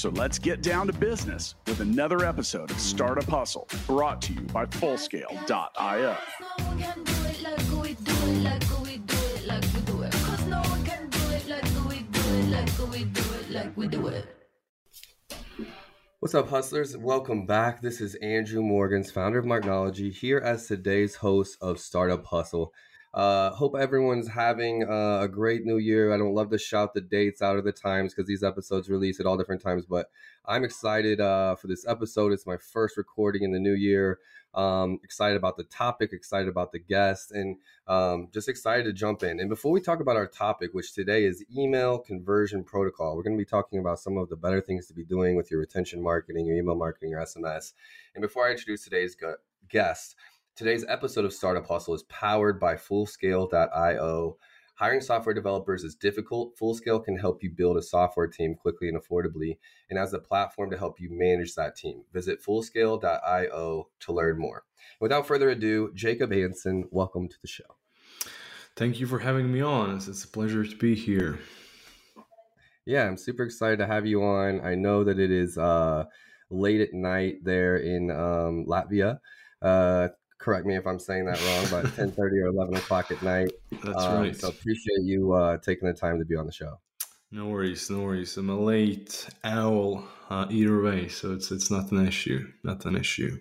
So let's get down to business with another episode of Startup Hustle brought to you by Fullscale.io. What's up, hustlers? Welcome back. This is Andrew Morgans, founder of Marknology, here as today's host of Startup Hustle. Uh, hope everyone's having uh, a great new year. I don't love to shout the dates out of the times because these episodes release at all different times, but I'm excited uh, for this episode. It's my first recording in the new year. Um, excited about the topic, excited about the guest, and um, just excited to jump in. And before we talk about our topic, which today is email conversion protocol, we're going to be talking about some of the better things to be doing with your retention marketing, your email marketing, your SMS. And before I introduce today's guest, Today's episode of Startup Hustle is powered by Fullscale.io. Hiring software developers is difficult. Fullscale can help you build a software team quickly and affordably, and has a platform to help you manage that team. Visit Fullscale.io to learn more. Without further ado, Jacob Hansen, welcome to the show. Thank you for having me on. It's a pleasure to be here. Yeah, I'm super excited to have you on. I know that it is uh, late at night there in um, Latvia. Uh, correct me if I'm saying that wrong, but 10:30 or 11 o'clock at night. That's um, right. So appreciate you uh, taking the time to be on the show. No worries, no worries. I'm a late owl uh, either way, so it's it's not an issue, not an issue.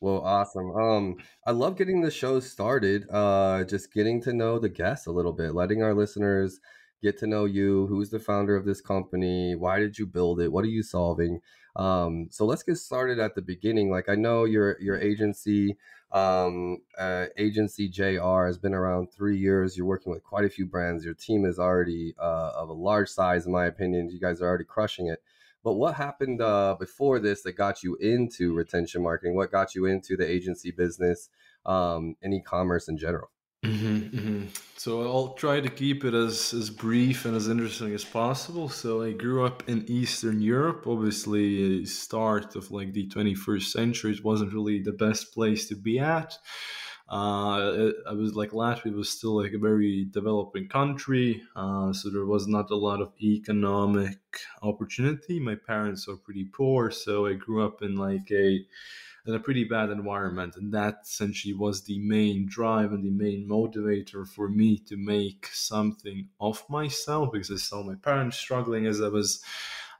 Well, awesome. Um, I love getting the show started. Uh, just getting to know the guests a little bit, letting our listeners get to know you. Who's the founder of this company? Why did you build it? What are you solving? Um, so let's get started at the beginning. Like I know your your agency, um, uh, agency JR has been around three years. You're working with quite a few brands. Your team is already uh, of a large size, in my opinion. You guys are already crushing it. But what happened uh, before this that got you into retention marketing? What got you into the agency business um, and e-commerce in general? Mm-hmm, mm-hmm. So I'll try to keep it as, as brief and as interesting as possible. So I grew up in Eastern Europe. Obviously, start of like the 21st century, it wasn't really the best place to be at. Uh, I was like Latvia was still like a very developing country, uh, so there was not a lot of economic opportunity. My parents are pretty poor, so I grew up in like a in a pretty bad environment. And that essentially was the main drive and the main motivator for me to make something of myself because I saw my parents struggling as I was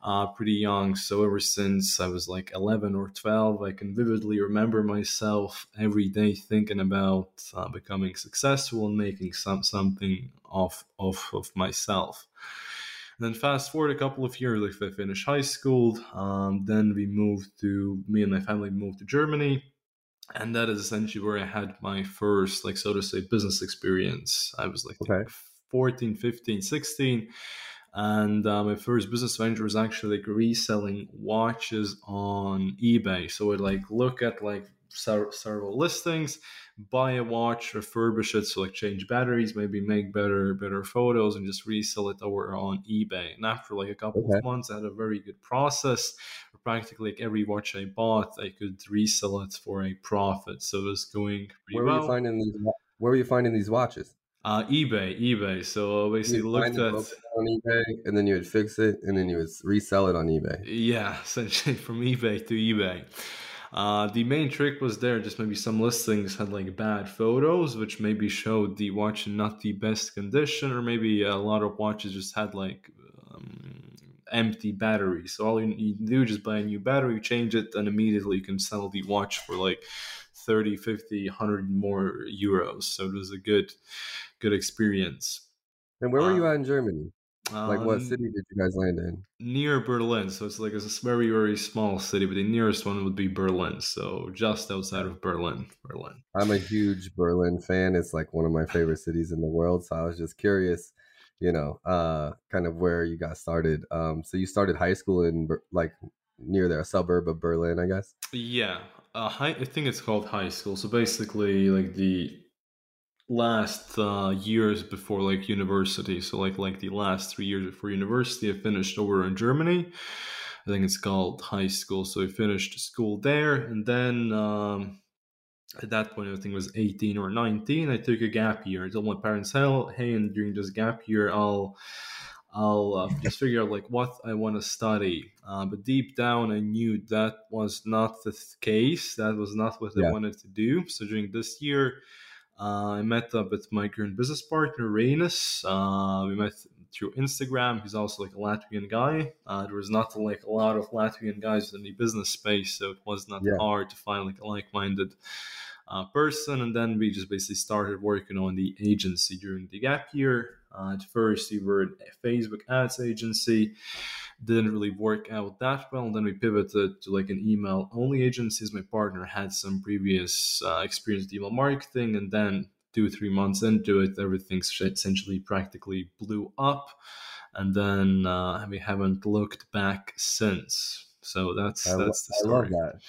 uh, pretty young. So ever since I was like 11 or 12, I can vividly remember myself every day thinking about uh, becoming successful and making some something of of of myself. Then fast forward a couple of years, like I finished high school, um, then we moved to me and my family moved to Germany, and that is essentially where I had my first, like so to say, business experience. I was like okay. 14, 15, 16. And uh, my first business venture was actually like reselling watches on eBay. So I'd like look at like several listings buy a watch, refurbish it, so like change batteries, maybe make better better photos, and just resell it over on eBay. And after like a couple okay. of months, I had a very good process. Practically like every watch I bought, I could resell it for a profit. So it was going pretty where well. Were you finding these, where were you finding these watches? Uh, eBay, eBay. So basically looked at on eBay, and then you would fix it, and then you would resell it on eBay. Yeah, essentially from eBay to eBay. Uh, the main trick was there, just maybe some listings had like bad photos, which maybe showed the watch in not the best condition, or maybe a lot of watches just had like um, empty batteries. So all you need to do is just buy a new battery, change it, and immediately you can sell the watch for like 30, 50, 100 more euros. So it was a good, good experience. And where were you at in Germany? Like what um, city did you guys land in? Near Berlin. So it's like it's a very, very small city, but the nearest one would be Berlin. So just outside of Berlin. Berlin. I'm a huge Berlin fan. It's like one of my favorite cities in the world. So I was just curious, you know, uh, kind of where you got started. Um, so you started high school in like near there, a suburb of Berlin, I guess. Yeah, uh, high, I think it's called high school. So basically, like the last uh, years before like university. So like like the last three years before university, I finished over in Germany. I think it's called high school. So I finished school there, and then um, at that point I think it was 18 or 19. I took a gap year. I told my parents, "Hey, and during this gap year, I'll." I'll uh, just figure out like what I want to study. Uh, but deep down, I knew that was not the case. That was not what yeah. I wanted to do. So during this year, uh, I met up with my current business partner, Rainis. Uh, we met through Instagram. He's also like a Latvian guy. Uh, there was not like a lot of Latvian guys in the business space, so it was not yeah. hard to find like a like-minded uh, person. And then we just basically started working on the agency during the gap year. Uh, at first, we were a Facebook ads agency. Didn't really work out that well. And then we pivoted to like an email only agency. My partner had some previous uh, experience with email marketing, and then two three months into it, everything essentially practically blew up, and then uh, we haven't looked back since. So that's I that's the story. I love that.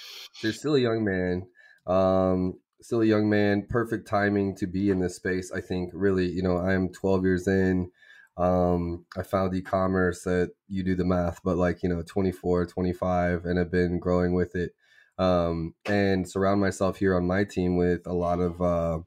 You're still a young man. Um, still a young man, perfect timing to be in this space. I think really, you know, I'm 12 years in. Um, I found e-commerce that you do the math, but like, you know, 24, 25, and I've been growing with it. Um, and surround myself here on my team with a lot of uh,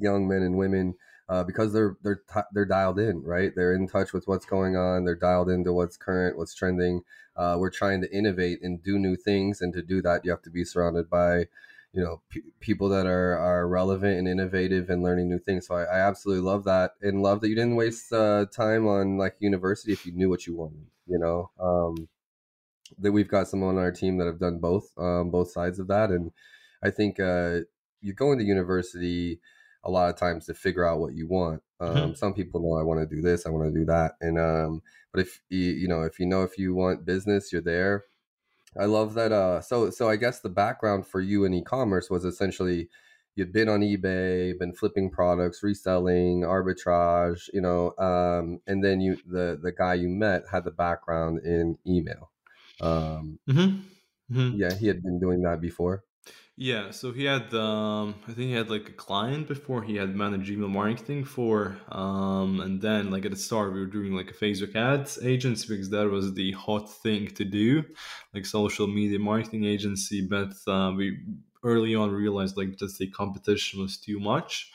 young men and women uh, because they're they're they're dialed in, right? They're in touch with what's going on. They're dialed into what's current, what's trending. Uh, we're trying to innovate and do new things, and to do that, you have to be surrounded by you know p- people that are are relevant and innovative and learning new things. So I, I absolutely love that and love that you didn't waste uh, time on like university if you knew what you wanted you know? Um that we've got someone on our team that have done both um both sides of that. And i think uh you go into university a lot of times to figure out what you want. Mm-hmm. um some people know i want to do this i want to do that. And um but if you you know if you know if you want business you're there I love that. Uh, so so I guess the background for you in e-commerce was essentially you'd been on eBay, been flipping products, reselling, arbitrage, you know, um, and then you the the guy you met had the background in email. Um, mm-hmm. Mm-hmm. Yeah, he had been doing that before. Yeah, so he had, um, I think he had like a client before he had managed email marketing for, um, and then like at the start we were doing like a Facebook ads agency because that was the hot thing to do, like social media marketing agency. But uh, we early on realized like just the competition was too much.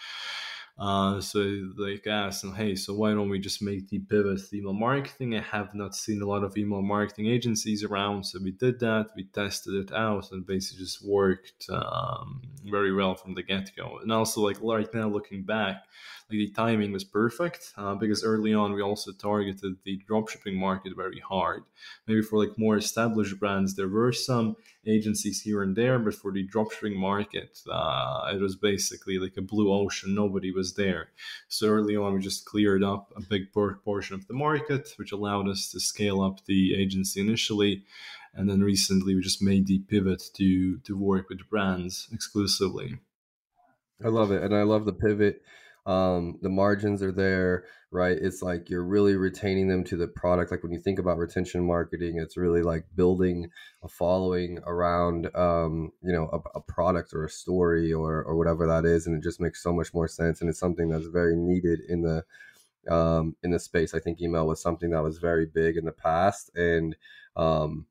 Uh, so like asked, and hey, so why don't we just make the pivot to email marketing? I have not seen a lot of email marketing agencies around, so we did that. We tested it out, and basically just worked um, very well from the get go. And also, like right now, looking back, the timing was perfect uh, because early on we also targeted the dropshipping market very hard. Maybe for like more established brands, there were some agencies here and there, but for the dropshipping market, uh, it was basically like a blue ocean. Nobody was there. So early on, we just cleared up a big portion of the market, which allowed us to scale up the agency initially. And then recently, we just made the pivot to to work with brands exclusively. I love it, and I love the pivot um, the margins are there right? It's like you're really retaining them to the product like when you think about retention marketing it's really like building a following around um, you know a, a, product or a story or or whatever that is and it just makes so much more sense and it's something that's very needed in the um, in the space. I think email was something that was very big in the past and um,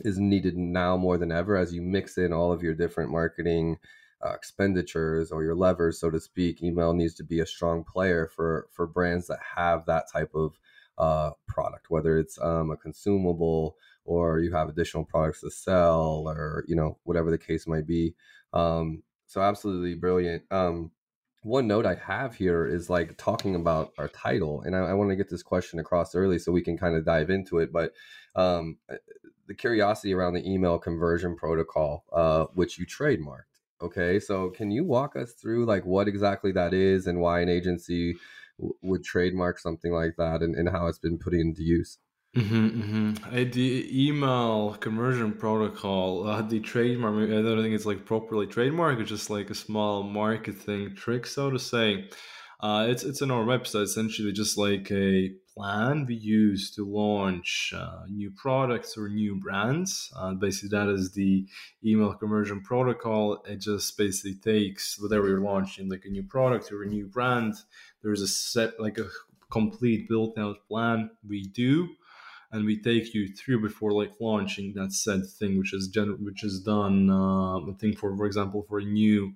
is needed now more than ever as you mix in all of your different marketing uh, expenditures or your levers, so to speak, email needs to be a strong player for for brands that have that type of uh, product, whether it's um, a consumable or you have additional products to sell, or you know whatever the case might be. Um, so absolutely brilliant. Um, one note I have here is like talking about our title, and I, I want to get this question across early so we can kind of dive into it. But um, uh, the curiosity around the email conversion protocol, uh, which you trademark. Okay, so can you walk us through like what exactly that is and why an agency w- would trademark something like that and, and how it's been put into use? Mm-hmm, mm-hmm. the email conversion protocol, uh, the trademark, I don't think it's like properly trademark. It's just like a small marketing trick, so to say. Uh, it's it's on our website. Essentially, just like a plan we use to launch uh, new products or new brands. Uh, basically, that is the email conversion protocol. It just basically takes whatever you're launching, like a new product or a new brand. There's a set, like a complete built out plan we do and we take you through before like launching that said thing which is gen- which is done uh, i think for for example for a new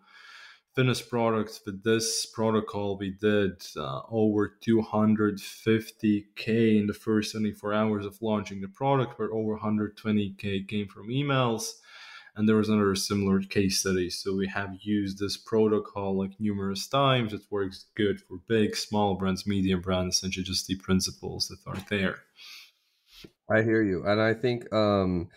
finished product with this protocol we did uh, over 250k in the first 24 hours of launching the product where over 120k came from emails. And there was another similar case study. So we have used this protocol like numerous times. It works good for big small brands medium brands essentially just the principles that are there. I hear you, and I think um,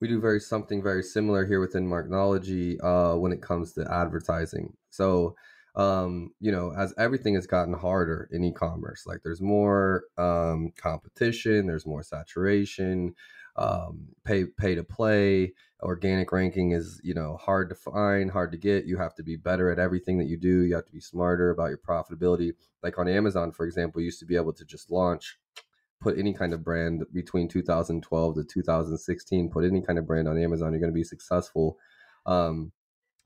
we do very something very similar here within Marknology uh, when it comes to advertising. So, um, you know, as everything has gotten harder in e-commerce, like there's more um, competition, there's more saturation, um, pay pay to play, organic ranking is you know hard to find, hard to get. You have to be better at everything that you do. You have to be smarter about your profitability. Like on Amazon, for example, used to be able to just launch put any kind of brand between 2012 to 2016 put any kind of brand on amazon you're going to be successful um,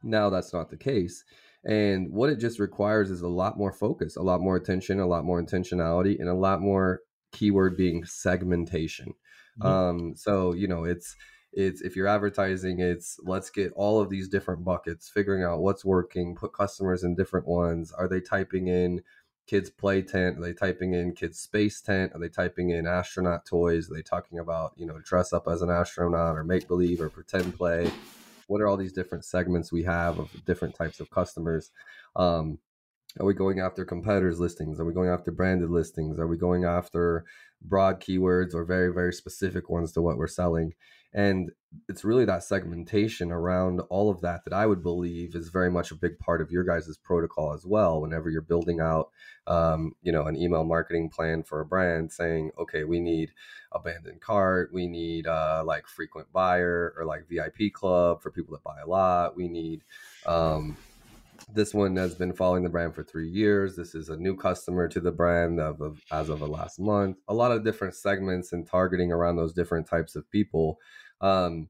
now that's not the case and what it just requires is a lot more focus a lot more attention a lot more intentionality and a lot more keyword being segmentation mm-hmm. um, so you know it's it's if you're advertising it's let's get all of these different buckets figuring out what's working put customers in different ones are they typing in kids play tent? Are they typing in kids space tent? Are they typing in astronaut toys? Are they talking about, you know, dress up as an astronaut or make believe or pretend play? What are all these different segments we have of different types of customers? Um, are we going after competitors listings? Are we going after branded listings? Are we going after broad keywords or very, very specific ones to what we're selling? And it's really that segmentation around all of that that I would believe is very much a big part of your guys' protocol as well. Whenever you're building out, um, you know, an email marketing plan for a brand, saying, okay, we need abandoned cart, we need uh, like frequent buyer or like VIP club for people that buy a lot, we need. Um, this one has been following the brand for three years. This is a new customer to the brand of, of, as of the last month. A lot of different segments and targeting around those different types of people. Um,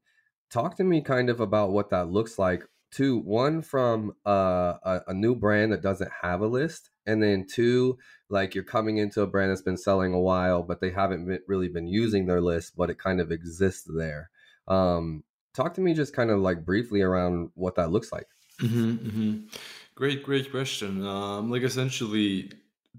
talk to me kind of about what that looks like. Two, one from uh, a, a new brand that doesn't have a list, and then two, like you're coming into a brand that's been selling a while, but they haven't been, really been using their list, but it kind of exists there. Um, talk to me just kind of like briefly around what that looks like. Mm-hmm, mm-hmm. Great, great question. Um, like essentially,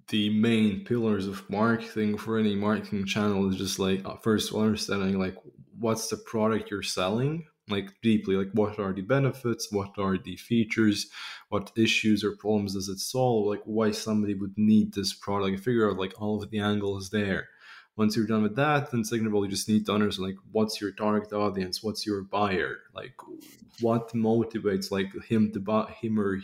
the main pillars of marketing for any marketing channel is just like uh, first understanding like what's the product you're selling like deeply like what are the benefits what are the features what issues or problems does it solve like why somebody would need this product figure out like all of the angles there once you're done with that then second of all you just need to understand like what's your target audience? What's your buyer? Like what motivates like him to buy him or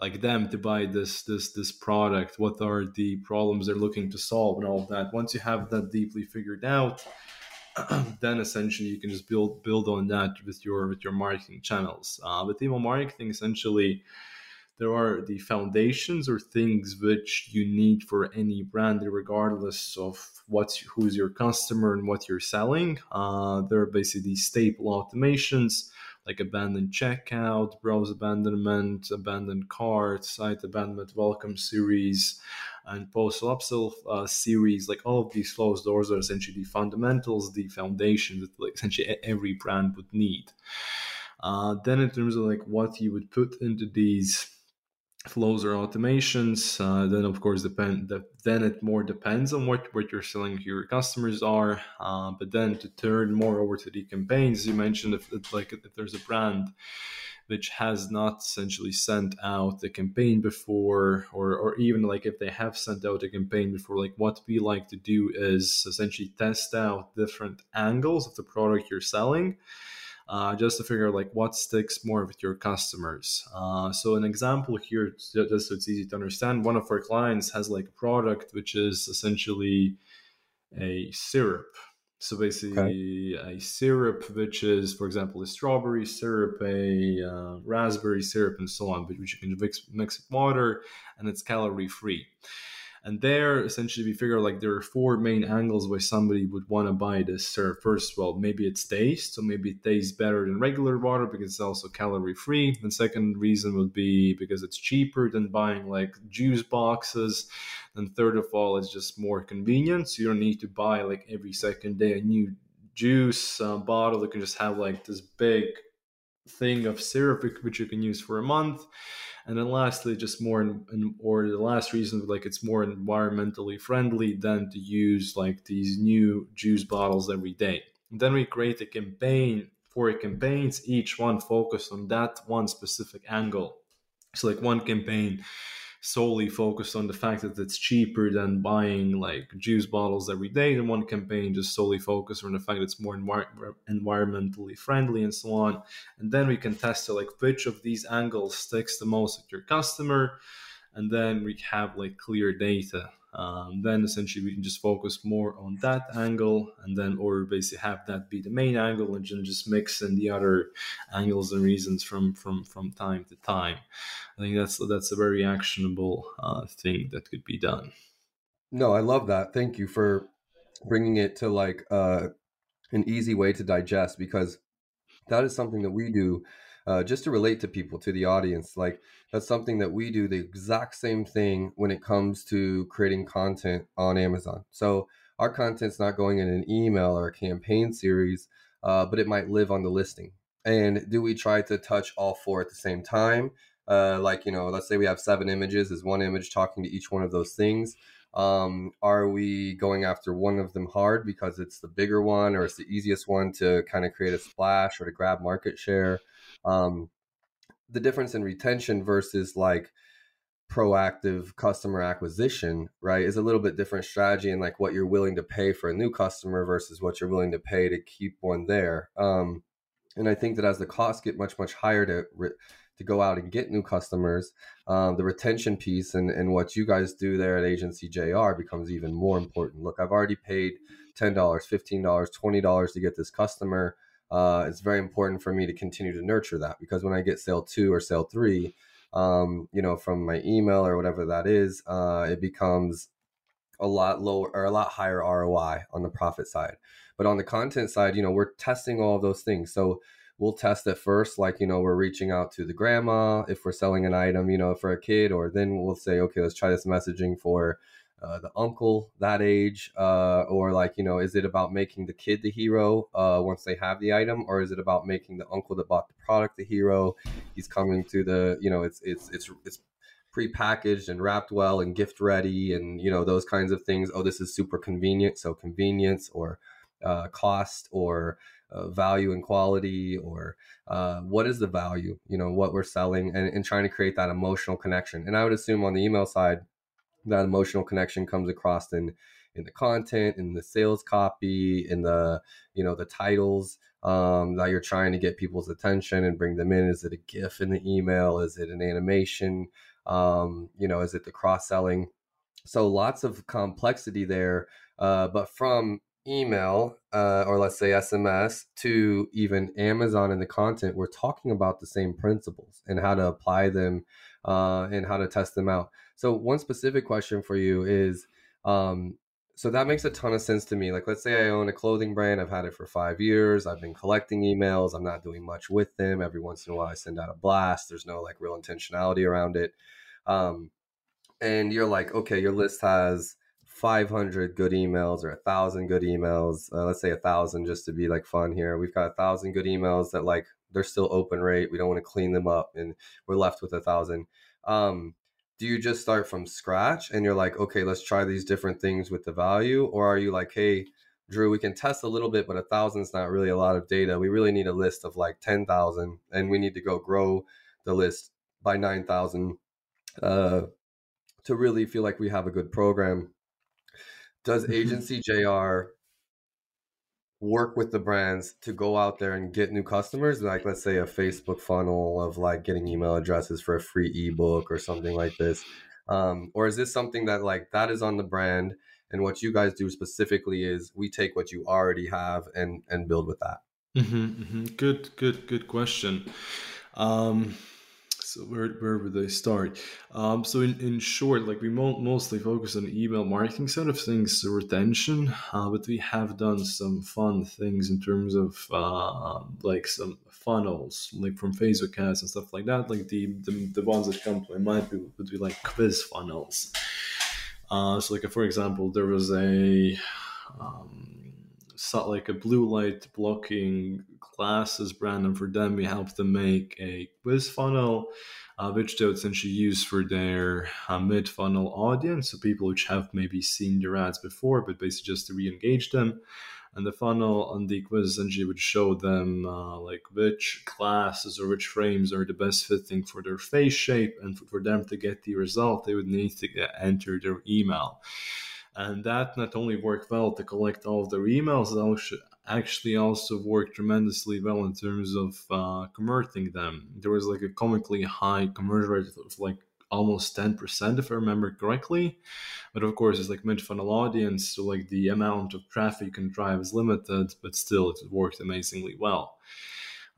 like them to buy this this this product? What are the problems they're looking to solve and all of that? Once you have that deeply figured out then essentially you can just build build on that with your with your marketing channels. Uh, with email marketing, essentially, there are the foundations or things which you need for any brand, regardless of what's who's your customer and what you're selling. Uh, there are basically staple automations like abandoned checkout, browse abandonment, abandoned cart, site abandonment, welcome series, and post upsell uh, series. Like all of these flows, those are essentially the fundamentals, the foundation that like, essentially every brand would need. Uh, then in terms of like what you would put into these flows or automations uh, then of course depend then it more depends on what what you're selling your customers are uh, but then to turn more over to the campaigns you mentioned if, if like if there's a brand which has not essentially sent out the campaign before or or even like if they have sent out a campaign before like what we like to do is essentially test out different angles of the product you're selling uh, just to figure out like what sticks more with your customers. Uh, so an example here, just so it's easy to understand, one of our clients has like a product which is essentially a syrup. So basically, okay. a syrup, which is, for example, a strawberry syrup, a uh, raspberry syrup, and so on, which you can mix, mix with water, and it's calorie free. And there, essentially, we figure like there are four main angles why somebody would want to buy this syrup. First of all, maybe it's taste, so maybe it tastes better than regular water because it's also calorie free. And second reason would be because it's cheaper than buying like juice boxes. And third of all, it's just more convenient, so you don't need to buy like every second day a new juice uh, bottle. You can just have like this big thing of syrup which you can use for a month and then lastly just more in, in, or the last reason like it's more environmentally friendly than to use like these new juice bottles every day and then we create a campaign for campaigns each one focused on that one specific angle. So like one campaign solely focused on the fact that it's cheaper than buying like juice bottles every day and one campaign just solely focused on the fact that it's more envir- environmentally friendly and so on. And then we can test it like which of these angles sticks the most with your customer. And then we have like clear data um, then essentially we can just focus more on that angle and then or basically have that be the main angle and then just mix in the other angles and reasons from from from time to time. I think that's that's a very actionable uh, thing that could be done. No i love that. Thank you for bringing it to like uh, an easy way to digest because that is something that we do uh, just to relate to people, to the audience. Like that's something that we do the exact same thing when it comes to creating content on Amazon. So our content's not going in an email or a campaign series, uh, but it might live on the listing. And do we try to touch all four at the same time? Uh, like you know, let's say we have seven images. Is one image talking to each one of those things? Um, are we going after one of them hard because it's the bigger one or it's the easiest one to kind of create a splash or to grab market share? um, the difference in retention versus like proactive customer acquisition right is a little bit different strategy and like what you're willing to pay for a new customer versus what you're willing to pay to keep one there um, and i think that as the costs get much much higher to re- to go out and get new customers um, the retention piece and, and what you guys do there at agency jr becomes even more important look i've already paid $10 $15 $20 to get this customer uh, it's very important for me to continue to nurture that because when I get sale two or sale three, um, you know, from my email or whatever that is, uh, it becomes a lot lower or a lot higher ROI on the profit side. But on the content side, you know, we're testing all of those things. So we'll test it first, like, you know, we're reaching out to the grandma if we're selling an item, you know, for a kid, or then we'll say, okay, let's try this messaging for uh, the uncle that age uh, or like you know is it about making the kid the hero uh, once they have the item or is it about making the uncle that bought the product the hero? He's coming to the you know it's it's it's it's pre-packaged and wrapped well and gift ready and you know those kinds of things. Oh this is super convenient so convenience or uh, cost or uh, value and quality or uh, what is the value you know what we're selling and, and trying to create that emotional connection. And i would assume on the email side that emotional connection comes across in in the content in the sales copy in the you know the titles um, that you're trying to get people's attention and bring them in. Is it a gif in the email? Is it an animation? Um, you know is it the cross selling so lots of complexity there uh, but from email uh, or let's say sms to even amazon and the content we're talking about the same principles and how to apply them uh, and how to test them out so one specific question for you is, um, so that makes a ton of sense to me. Like, let's say I own a clothing brand. I've had it for five years. I've been collecting emails. I'm not doing much with them. Every once in a while, I send out a blast. There's no like real intentionality around it. Um, and you're like, okay, your list has 500 good emails or a thousand good emails. Uh, let's say a thousand just to be like fun here. We've got a thousand good emails that like they're still open rate. We don't want to clean them up, and we're left with a thousand. Um, do you just start from scratch and you're like, okay, let's try these different things with the value? Or are you like, hey, Drew, we can test a little bit, but a thousand is not really a lot of data. We really need a list of like 10,000 and we need to go grow the list by 9,000 uh, to really feel like we have a good program. Does mm-hmm. Agency JR work with the brands to go out there and get new customers like let's say a facebook funnel of like getting email addresses for a free ebook or something like this um, or is this something that like that is on the brand And what you guys do specifically is we take what you already have and and build with that. Mm-hmm, mm-hmm. Good, good, good question. Um, so where, where would they start? Um, so in, in short, like we mo- mostly focus on email marketing side of things, so retention, uh, but we have done some fun things in terms of uh, like some funnels, like from Facebook ads and stuff like that. Like the the, the ones that come to my mind would be like quiz funnels. Uh, so like for example, there was a um, like a blue light blocking glasses brand, and for them. We helped them make a quiz funnel, uh, which they essentially use for their uh, mid funnel audience, so people which have maybe seen their ads before, but basically just to re-engage them. And the funnel on the quiz essentially would show them uh, like which glasses or which frames are the best fitting for their face shape, and for them to get the result, they would need to get, enter their email and that not only worked well to collect all of their emails, it actually also worked tremendously well in terms of uh, converting them. There was like a comically high conversion rate of like almost 10% if I remember correctly. But of course, it's like mid funnel audience, so like the amount of traffic you can drive is limited, but still it worked amazingly well.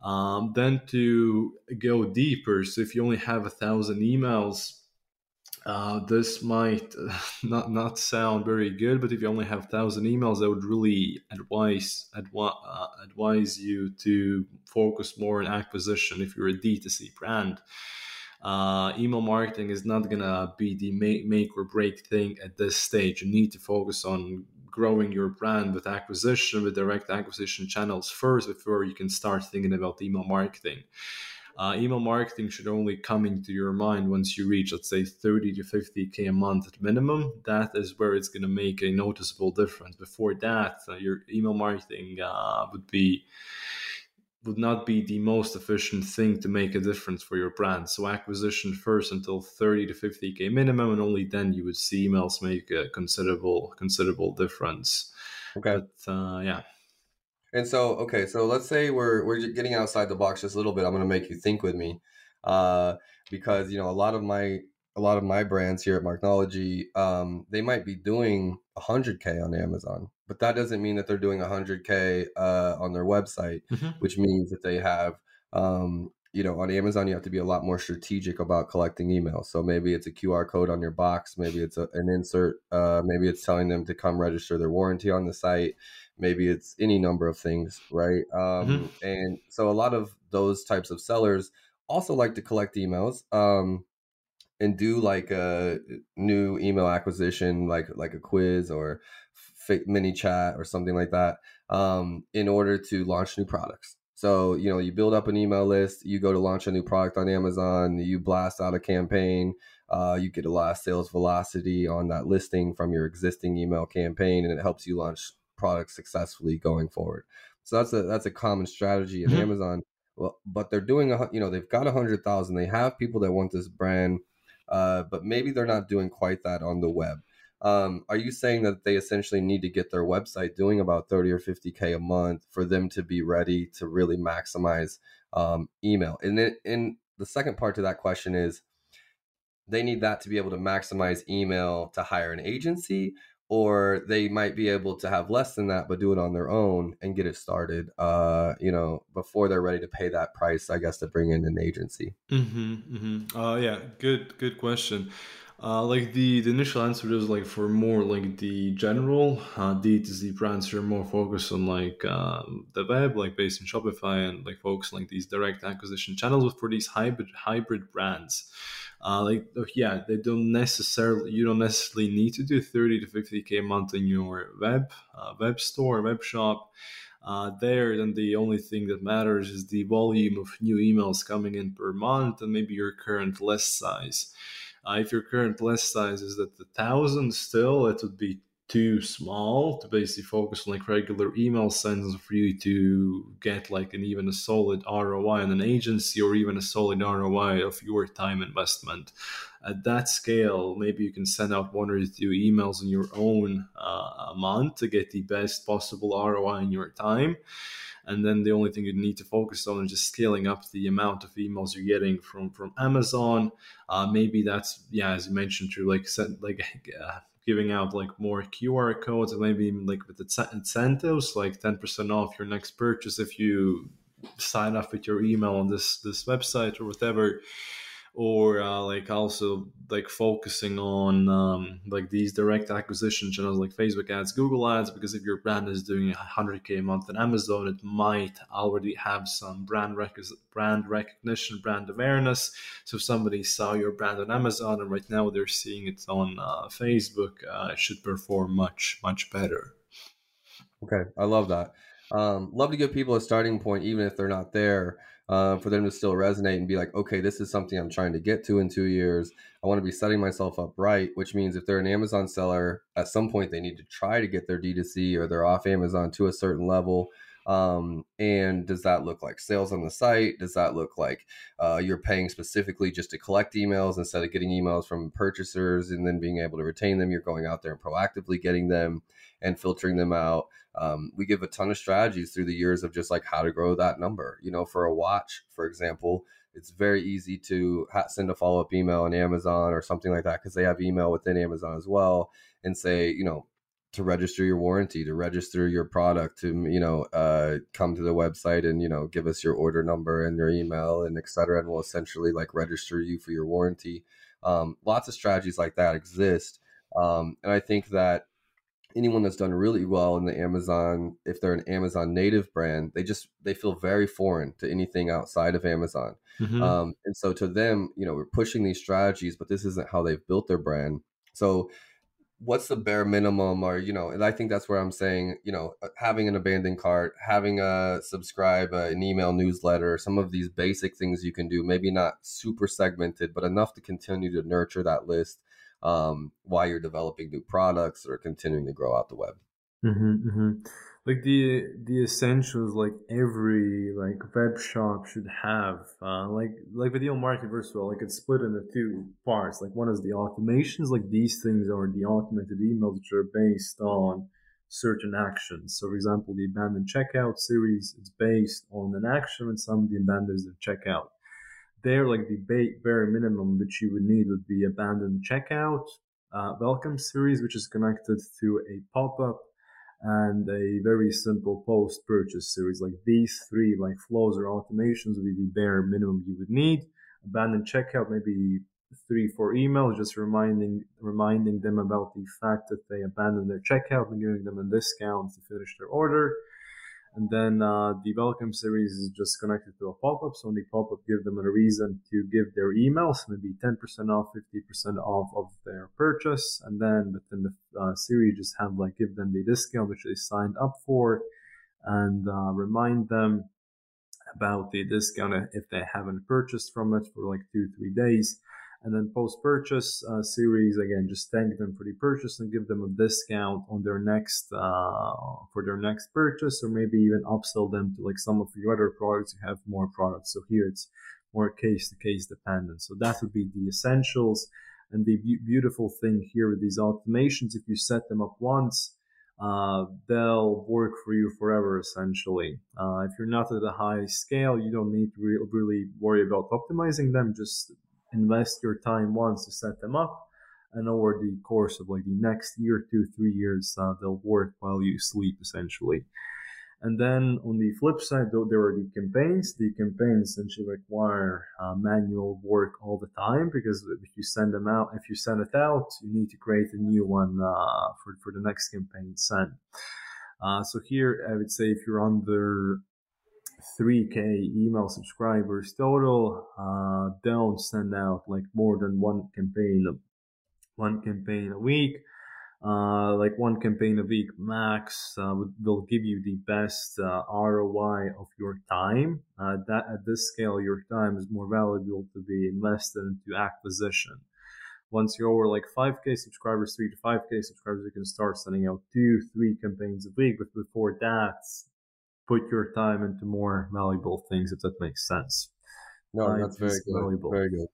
Um, then to go deeper, so if you only have a thousand emails, uh, this might not not sound very good, but if you only have thousand emails, I would really advise advi- uh, advise you to focus more on acquisition. If you're a D2C brand, uh, email marketing is not gonna be the make, make or break thing at this stage. You need to focus on growing your brand with acquisition, with direct acquisition channels first before you can start thinking about email marketing uh, email marketing should only come into your mind once you reach, let's say, 30 to 50K a month at minimum. That is where it's going to make a noticeable difference. Before that, uh, your email marketing uh, would be would not be the most efficient thing to make a difference for your brand. So acquisition first until 30 to 50k minimum, and only then you would see emails make a considerable considerable difference. Okay. But, uh, yeah. And so, okay, so let's say we're we're getting outside the box just a little bit. I'm going to make you think with me, uh, because you know a lot of my a lot of my brands here at Marknology, um, they might be doing 100k on Amazon, but that doesn't mean that they're doing 100k uh, on their website, mm-hmm. which means that they have um, you know, on Amazon, you have to be a lot more strategic about collecting emails. So maybe it's a QR code on your box, maybe it's a, an insert, uh, maybe it's telling them to come register their warranty on the site, maybe it's any number of things, right? Um, mm-hmm. And so a lot of those types of sellers also like to collect emails um, and do like a new email acquisition, like like a quiz or ManyChat or something like that, um, in order to launch new products. So, you know, you build up an email list, you go to launch a new product on Amazon, you blast out a campaign, uh, you get a lot of sales velocity on that listing from your existing email campaign, and it helps you launch products successfully going forward. So that's a that's a common strategy in mm-hmm. Amazon. Well, but they're doing a you know they've got a hundred thousand. They have people that want this brand, uh, but maybe they're not doing quite that on the web. Um, are you saying that they essentially need to get their website doing about 30 or 50K a month for them to be ready to really maximize um, email? And then in the second part to that question is they need that to be able to maximize email to hire an agency or they might be able to have less than that but do it on their own and get it started uh you know before they're ready to pay that price i guess to bring in an agency mm-hmm, mm-hmm. uh yeah good good question uh, like the, the initial answer is like for more like the general uh, D2C brands, you're more focused on like uh, the web, like based in Shopify, and like focus like these direct acquisition channels. For these hybrid hybrid brands, uh, like yeah, they don't necessarily you don't necessarily need to do thirty to fifty k a month in your web uh, web store web shop. Uh, there, then the only thing that matters is the volume of new emails coming in per month and maybe your current list size. Uh, if your current list size is at the thousand still, it would be too small to basically focus on like regular email sends for you to get like an even a solid ROI on an agency or even a solid ROI of your time investment. At that scale, maybe you can send out one or two emails in your own uh, month to get the best possible ROI in your time and then the only thing you need to focus on is just scaling up the amount of emails you're getting from from Amazon. Uh, maybe that's yeah, as you mentioned, to like like uh, giving out like more QR codes and maybe even like with the incentives, like 10% off your next purchase if you sign up with your email on this this website or whatever or uh, like also like focusing on um, like these direct acquisition channels like Facebook ads, Google ads, because if your brand is doing 100k a month on Amazon, it might already have some brand rec- brand recognition, brand awareness. So if somebody saw your brand on Amazon and right now they're seeing it on uh, Facebook, uh, it should perform much much better. Okay, I love that. Um, love to give people a starting point, even if they're not there uh, for them to still resonate and be like, okay, this is something I'm trying to get to in two years. I want to be setting myself up right, which means if they're an Amazon seller, at some point they need to try to get their D2C or they're off Amazon to a certain level. Um, and does that look like sales on the site? Does that look like uh, you're paying specifically just to collect emails instead of getting emails from purchasers and then being able to retain them? You're going out there and proactively getting them and filtering them out. Um, we give a ton of strategies through the years of just like how to grow that number. You know, for a watch, for example, it's very easy to send a follow up email on Amazon or something like that because they have email within Amazon as well and say, you know, to register your warranty, to register your product, to you know, uh, come to the website and you know, give us your order number and your email and etc. And we'll essentially like register you for your warranty. Um, lots of strategies like that exist, um, and I think that anyone that's done really well in the Amazon, if they're an Amazon native brand, they just they feel very foreign to anything outside of Amazon. Mm-hmm. Um, and so to them, you know, we're pushing these strategies, but this isn't how they've built their brand. So what's the bare minimum or you know and i think that's where i'm saying you know uh, having an abandoned cart having a subscribe uh, an email newsletter some of these basic things you can do maybe not super segmented but enough to continue to nurture that list um, while you're developing new products or continuing to grow out the web. Mm-hmm, mm-hmm. Like the the essentials, like every like web shop should have, uh, like like video marketing of all, like it's split into two parts. Like one is the automations, like these things are the automated emails which are based on certain actions. So, for example, the abandoned checkout series is based on an action, and some of the abandoned checkout there, like the bare minimum which you would need would be abandoned checkout, uh, welcome series, which is connected to a pop-up and a very simple post-purchase series. Like these three, like flows or automations would be the bare minimum you would need. Abandoned checkout, maybe three, four emails, just reminding reminding them about the fact that they abandoned their checkout and giving them a discount to finish their order. And then uh, the welcome series is just connected to a pop-up. So on the pop-up, give them a reason to give their emails, maybe 10% off, 50% off of their purchase. And then within the uh, series, just have like give them the discount which they signed up for and uh, remind them about the discount if they haven't purchased from it for like two, three days. And then post purchase uh, series, again, just thank them for the purchase and give them a discount on their next, uh, for their next purchase, or maybe even upsell them to like some of your other products. You have more products. So here it's more case to case dependent. So that would be the essentials. And the be- beautiful thing here with these automations, if you set them up once, uh, they'll work for you forever essentially. Uh, if you're not at a high scale, you don't need to re- really worry about optimizing them. Just invest your time once to set them up and over the course of like the next year two three years uh, they'll work while you sleep essentially. And then on the flip side though there are the campaigns. The campaigns essentially require uh, manual work all the time because if you send them out if you send it out you need to create a new one uh, for, for the next campaign sent. Uh, so here i would say if you're under 3k email subscribers total uh, don't send out like more than one campaign one campaign a week uh, like one campaign a week max uh, will give you the best uh, ROI of your time. Uh, that at this scale, your time is more valuable to be invested into acquisition. Once you're over like 5k subscribers, 3 to 5k subscribers, you can start sending out two, three campaigns a week. But before that, put your time into more valuable things if that makes sense. No, time that's very good. Valuable. Very good.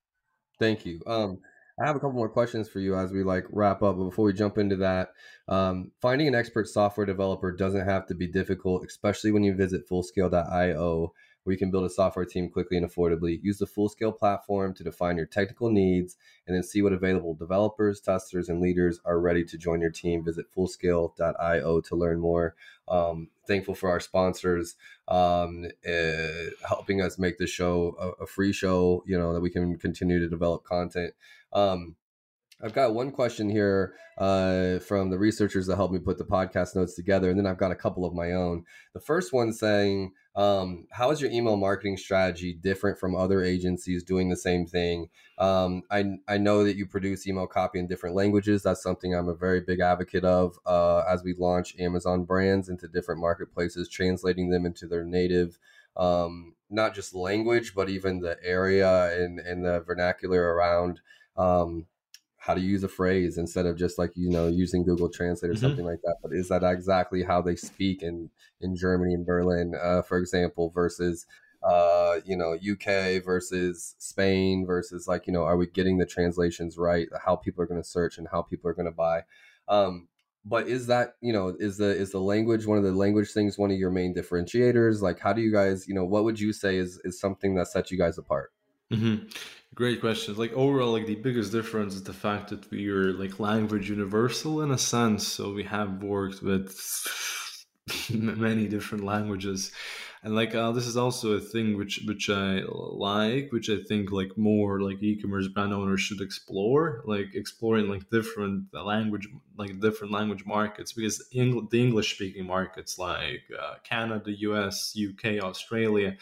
Thank you. Um, I have a couple more questions for you as we like wrap up. But before we jump into that, um, finding an expert software developer doesn't have to be difficult, especially when you visit Fullscale.io. where you can build a software team quickly and affordably. Use the full scale platform to define your technical needs and then see what available developers, testers, and leaders are ready to join your team. Visit fullscale.io to learn more. Um, thankful for our sponsors um, uh, helping us make this show a, a, free show, you know, that we can continue to develop content. Um, I've got one question here uh, from the researchers that helped me put the podcast notes together, and then I've got a couple of my own. The first one saying, um, "How is your email marketing strategy different from other agencies doing the same thing?" Um, I I know that you produce email copy in different languages. That's something I'm a very big advocate of uh, as we launch Amazon brands into different marketplaces, translating them into their native. Um, not just language, but even the area and, and the vernacular around um, how to use a phrase instead of just like you know using Google Translate or mm-hmm. something like that. But is that exactly how they speak in in Germany and Berlin, uh, for example, versus uh, you know UK versus Spain versus like you know are we getting the translations right? How people are going to search and how people are going to buy. Um, but is that you know is the is the language one of the language things one of your main differentiators? Like how do you guys you know what would you say is is something that sets you guys apart? Mm-hmm. Great questions. Like overall, like the biggest difference is the fact that we are like language universal in a sense. So we have worked with many different languages, and like uh, this is also a thing which which I like, which I think like more like e-commerce brand owners should explore, like exploring like different language, like different language markets, because Eng- the English speaking markets like uh, Canada, U.S., UK, Australia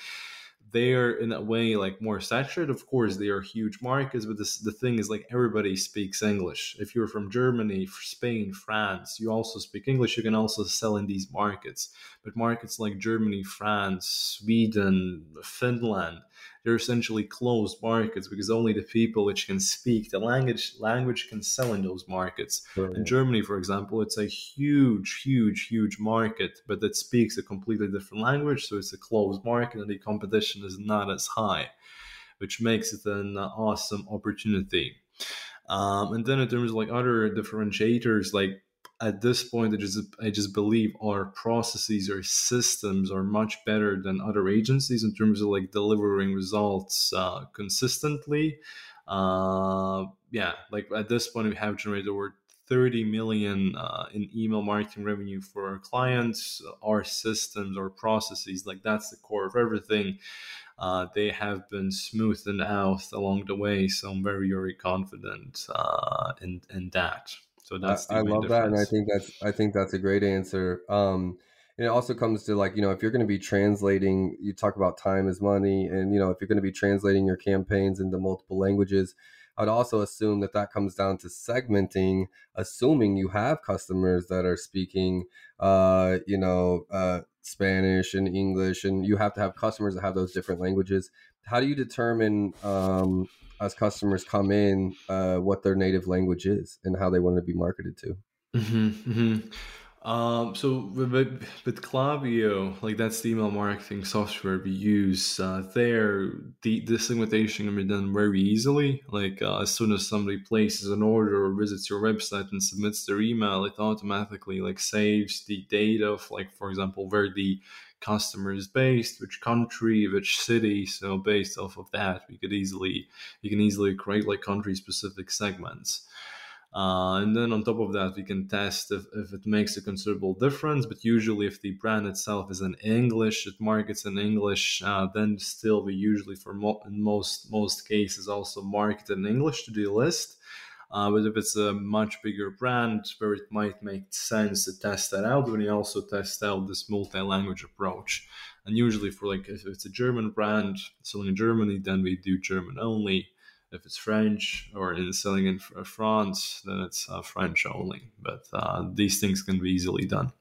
they're in a way like more saturated. Of course, they are huge markets, but this, the thing is like everybody speaks English. If you're from Germany, Spain, France, you also speak English. You can also sell in these markets. But markets like Germany, France, Sweden, Finland, they're essentially closed markets because only the people which can speak the language language can sell in those markets. In Germany, for example, it's a huge, huge, huge market, but it speaks a completely different language, so it's a closed market, and the competition is not as high, which makes it an awesome opportunity. Um, and then in terms of like other differentiators, like at this point, I just I just believe our processes, our systems are much better than other agencies in terms of like delivering results uh, consistently. Uh, yeah, like at this point, we have generated over 30 million uh, in email marketing revenue for our clients, our systems, our processes. Like that's the core of everything. Uh, they have been smoothed out along the way, so I'm very, very confident uh, in in that. So that's I, I love difference. that, and I think that's I think that's a great answer. Um, and it also comes to like you know if you're going to be translating, you talk about time is money, and you know if you're going to be translating your campaigns into multiple languages, I'd also assume that that comes down to segmenting, assuming you have customers that are speaking, uh, you know, uh, Spanish and English, and you have to have customers that have those different languages. How do you determine um, as customers come in uh, what their native language is and how they want to be marketed to. Mm-hmm, mm-hmm. Um, so with, with Klaviyo, like that's the email marketing software we use. Uh, there, the this segmentation can be done very easily. Like uh, as soon as somebody places an order or visits your website and submits their email, it automatically like saves the data of like, for example, where the customer is based, which country, which city. So based off of that, we could easily you can easily create like country specific segments. Uh, and then on top of that, we can test if, if it makes a considerable difference. But usually, if the brand itself is in English, it markets in English, uh, then still we usually, for mo- in most most cases, also market in English to the list. Uh, but if it's a much bigger brand where it might make sense to test that out, we also test out this multi-language approach. And usually, for like if it's a German brand selling in Germany, then we do German only. If it's French or in selling in France, then it's uh, French only. But uh, these things can be easily done.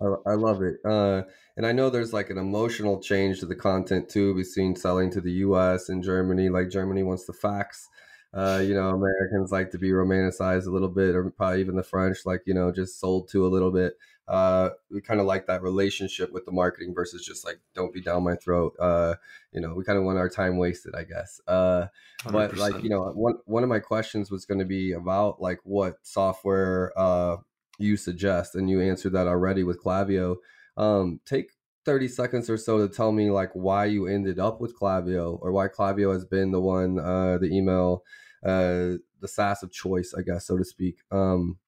I, I love it. Uh, and I know there's like an emotional change to the content too between selling to the US and Germany. Like Germany wants the facts uh, you know, Americans like to be romanticized a little bit, or probably even the French, like you know, just sold to a little bit. Uh, we kind of like that relationship with the marketing versus just like don't be down my throat. Uh, you know, we kind of want our time wasted, I guess. Uh, but like you know, one one of my questions was going to be about like what software uh, you suggest, and you answered that already with Klaviyo. Um, take 30 seconds or so to tell me like why you ended up with Klaviyo or why Klaviyo has been the one, uh, the email, uh, the SaaS of choice, I guess, so to speak. Um,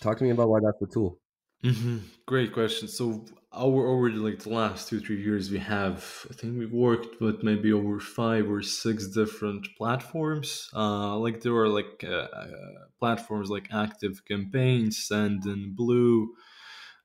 talk to me about why that's the tool. Mm-hmm. Great question. So our over like the last two three years, we have I think we've worked with maybe over five or six different platforms. Uh, like there are like uh, uh platforms like Active Campaigns, Sendinblue,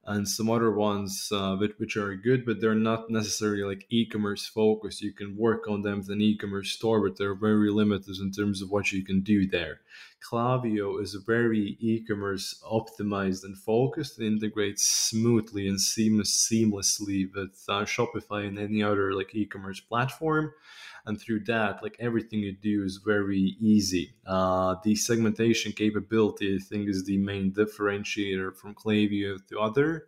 and some other ones uh, which, which are good, but they're not necessarily like e-commerce focused. You can work on them with an e-commerce store, but they're very limited in terms of what you can do there. Klaviyo is very e-commerce optimized and focused. It integrates smoothly and seamless, seamlessly with uh, Shopify and any other like e-commerce platform and through that like everything you do is very easy uh, the segmentation capability i think is the main differentiator from Klaviyo to other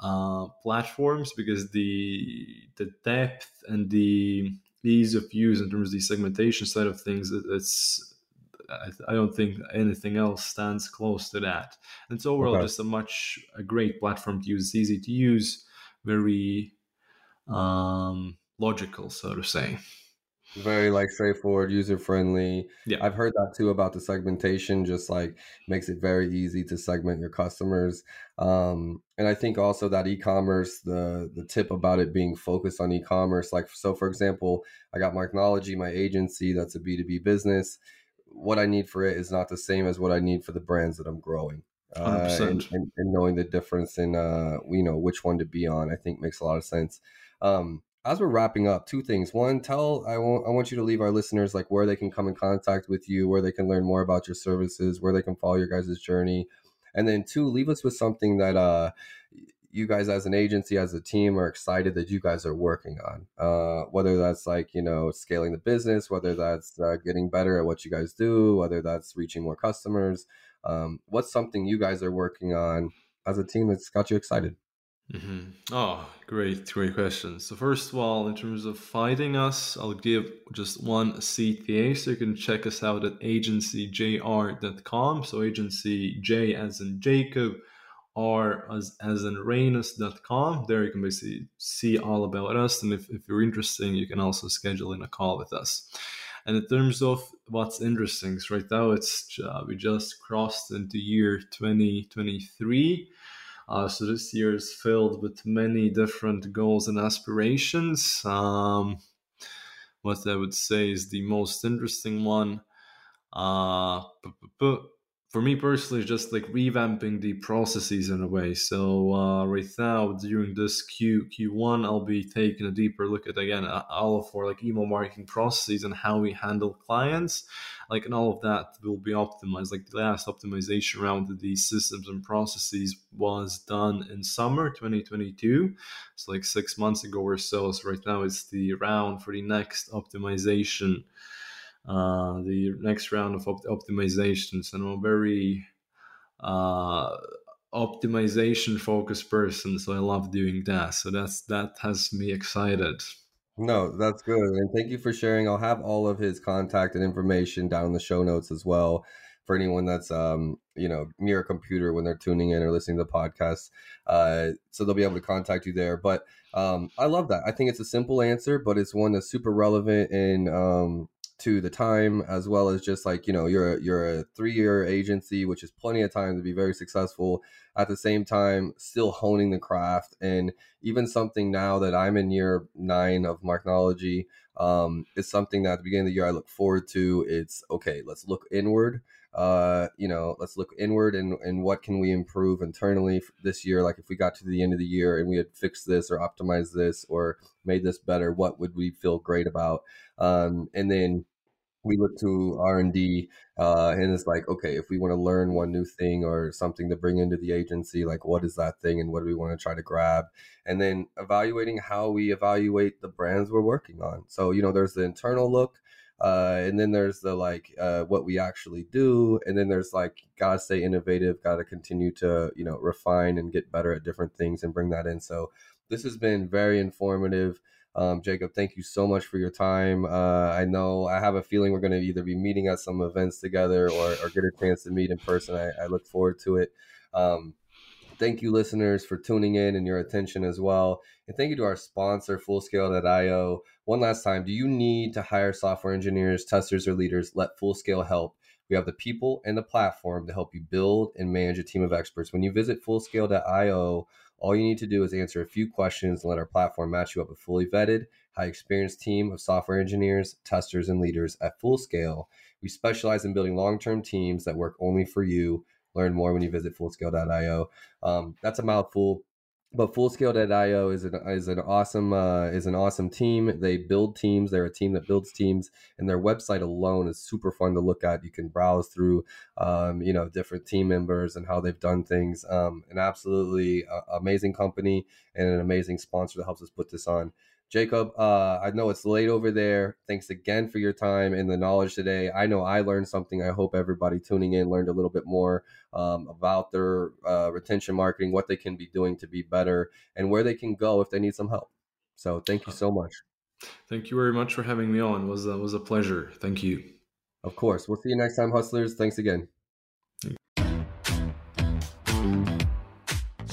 uh, platforms because the the depth and the ease of use in terms of the segmentation side of things it's I, don't think anything else stands close to that. And so overall okay. just a much a great platform to use. It's easy to use, very um, logical, so to say very like straightforward user friendly yeah. I've heard that too about the segmentation just like makes it very easy to segment your customers. Um and i think also that e-commerce the the tip about it being focused on e-commerce like so for example i got marknology my agency that's a b2b business. What i need for it is not the same as what i need for the brands that i'm growing. Uh, and, and, and, knowing the difference in uh you know which one to be on i think makes a lot of sense. Um as we're wrapping up, two things. One, tell I want I want you to leave our listeners like where they can come in contact with you, where they can learn more about your services, where they can follow your guys' journey. And then two, leave us with something that uh you guys as an agency, as a team are excited that you guys are working on. Uh, whether that's like, you know, scaling the business, whether that's uh, getting better at what you guys do, whether that's reaching more customers. Um, what's something you guys are working on as a team that's got you excited? Mm-hmm. Oh, great, great question. So first of all, in terms of finding us, I'll give just one CTA, so you can check us out at agencyjr.com. So agency J as in Jacob, R as, as in Rhenus.com. There you can basically see all about us. And if, if you're interested, you can also schedule in a call with us. And in terms of what's interesting, so right now it's uh, we just crossed into year 2023 uh, so this year is filled with many different goals and aspirations. Um, what I would say is the most interesting one. Uh, for me personally, just like revamping the processes in a way. So uh, right now, during this Q Q1, I'll be taking a deeper look at again all of our like email marketing processes and how we handle clients, like and all of that will be optimized. Like the last optimization round of these systems and processes was done in summer 2022, so like six months ago or so. So right now, it's the round for the next optimization uh, the next round of op- optimizations. And I'm a very uh, optimization focused person, so I love doing that. So that's that has me excited. No, that's good. And thank you for sharing. I'll have all of his contact and information down in the show notes as well for anyone that's um, you know, near a computer when they're tuning in or listening to the podcast. Uh, so they'll be able to contact you there. But um, I love that. I think it's a simple answer, but it's one that's super relevant and um, to the time as well as just like you know you're a, you're a three year agency which is plenty of time to be very successful. At the same time still honing the craft and even something now that i'm in year nine of marknology um, is something that at the beginning of the year i look forward to. It's okay let's look inward uh, you know, let's look inward and, and what can we improve internally this year? Like if we got to the end of the year and we had fixed this or optimized this or made this better, what would we feel great about? Um, and then we look to R and D, uh, and it's like, okay, if we want to learn one new thing or something to bring into the agency, like what is that thing, and what do we want to try to grab, and then evaluating how we evaluate the brands we're working on. So you know, there's the internal look, uh, and then there's the like uh, what we actually do, and then there's like gotta stay innovative, gotta continue to you know refine and get better at different things and bring that in. So this has been very informative. Um, Jacob, thank you so much for your time. Uh, I know I have a feeling we're going to either be meeting at some events together or, or, get a chance to meet in person. I, I look forward to it. Um, thank you, listeners, for tuning in and your attention as well. And thank you to our sponsor, Fullscale.io. One last time, do you need to hire software engineers, testers, or leaders? Let Fullscale help. We have the people and the platform to help you build and manage a team of experts. When you visit Fullscale.io, all you need to do is answer a few questions and let our platform match you up with a fully vetted, high experienced team of software engineers, testers, and leaders at Fullscale. We specialize in building long term teams that work only for you. Learn more when you visit fullscale.io. Um, that's a mouthful but fullscale.io is an is an awesome uh, is an awesome team. They build teams. They're a team that builds teams, and their website alone is super fun to look at. You can browse through, um, you know, different team members and how they've done things. Um, an absolutely uh, amazing company and an amazing sponsor that helps us put this on. Jacob, uh, I know it's late over there. Thanks again for your time and the knowledge today. I know I learned something. I hope everybody tuning in learned a little bit more um, about their uh, retention marketing, what they can be doing to be better, and where they can go if they need some help. So, thank you so much. Thank you very much for having me on. It was a, was a pleasure. Thank you. Of course. We'll see you next time, hustlers. Thanks again.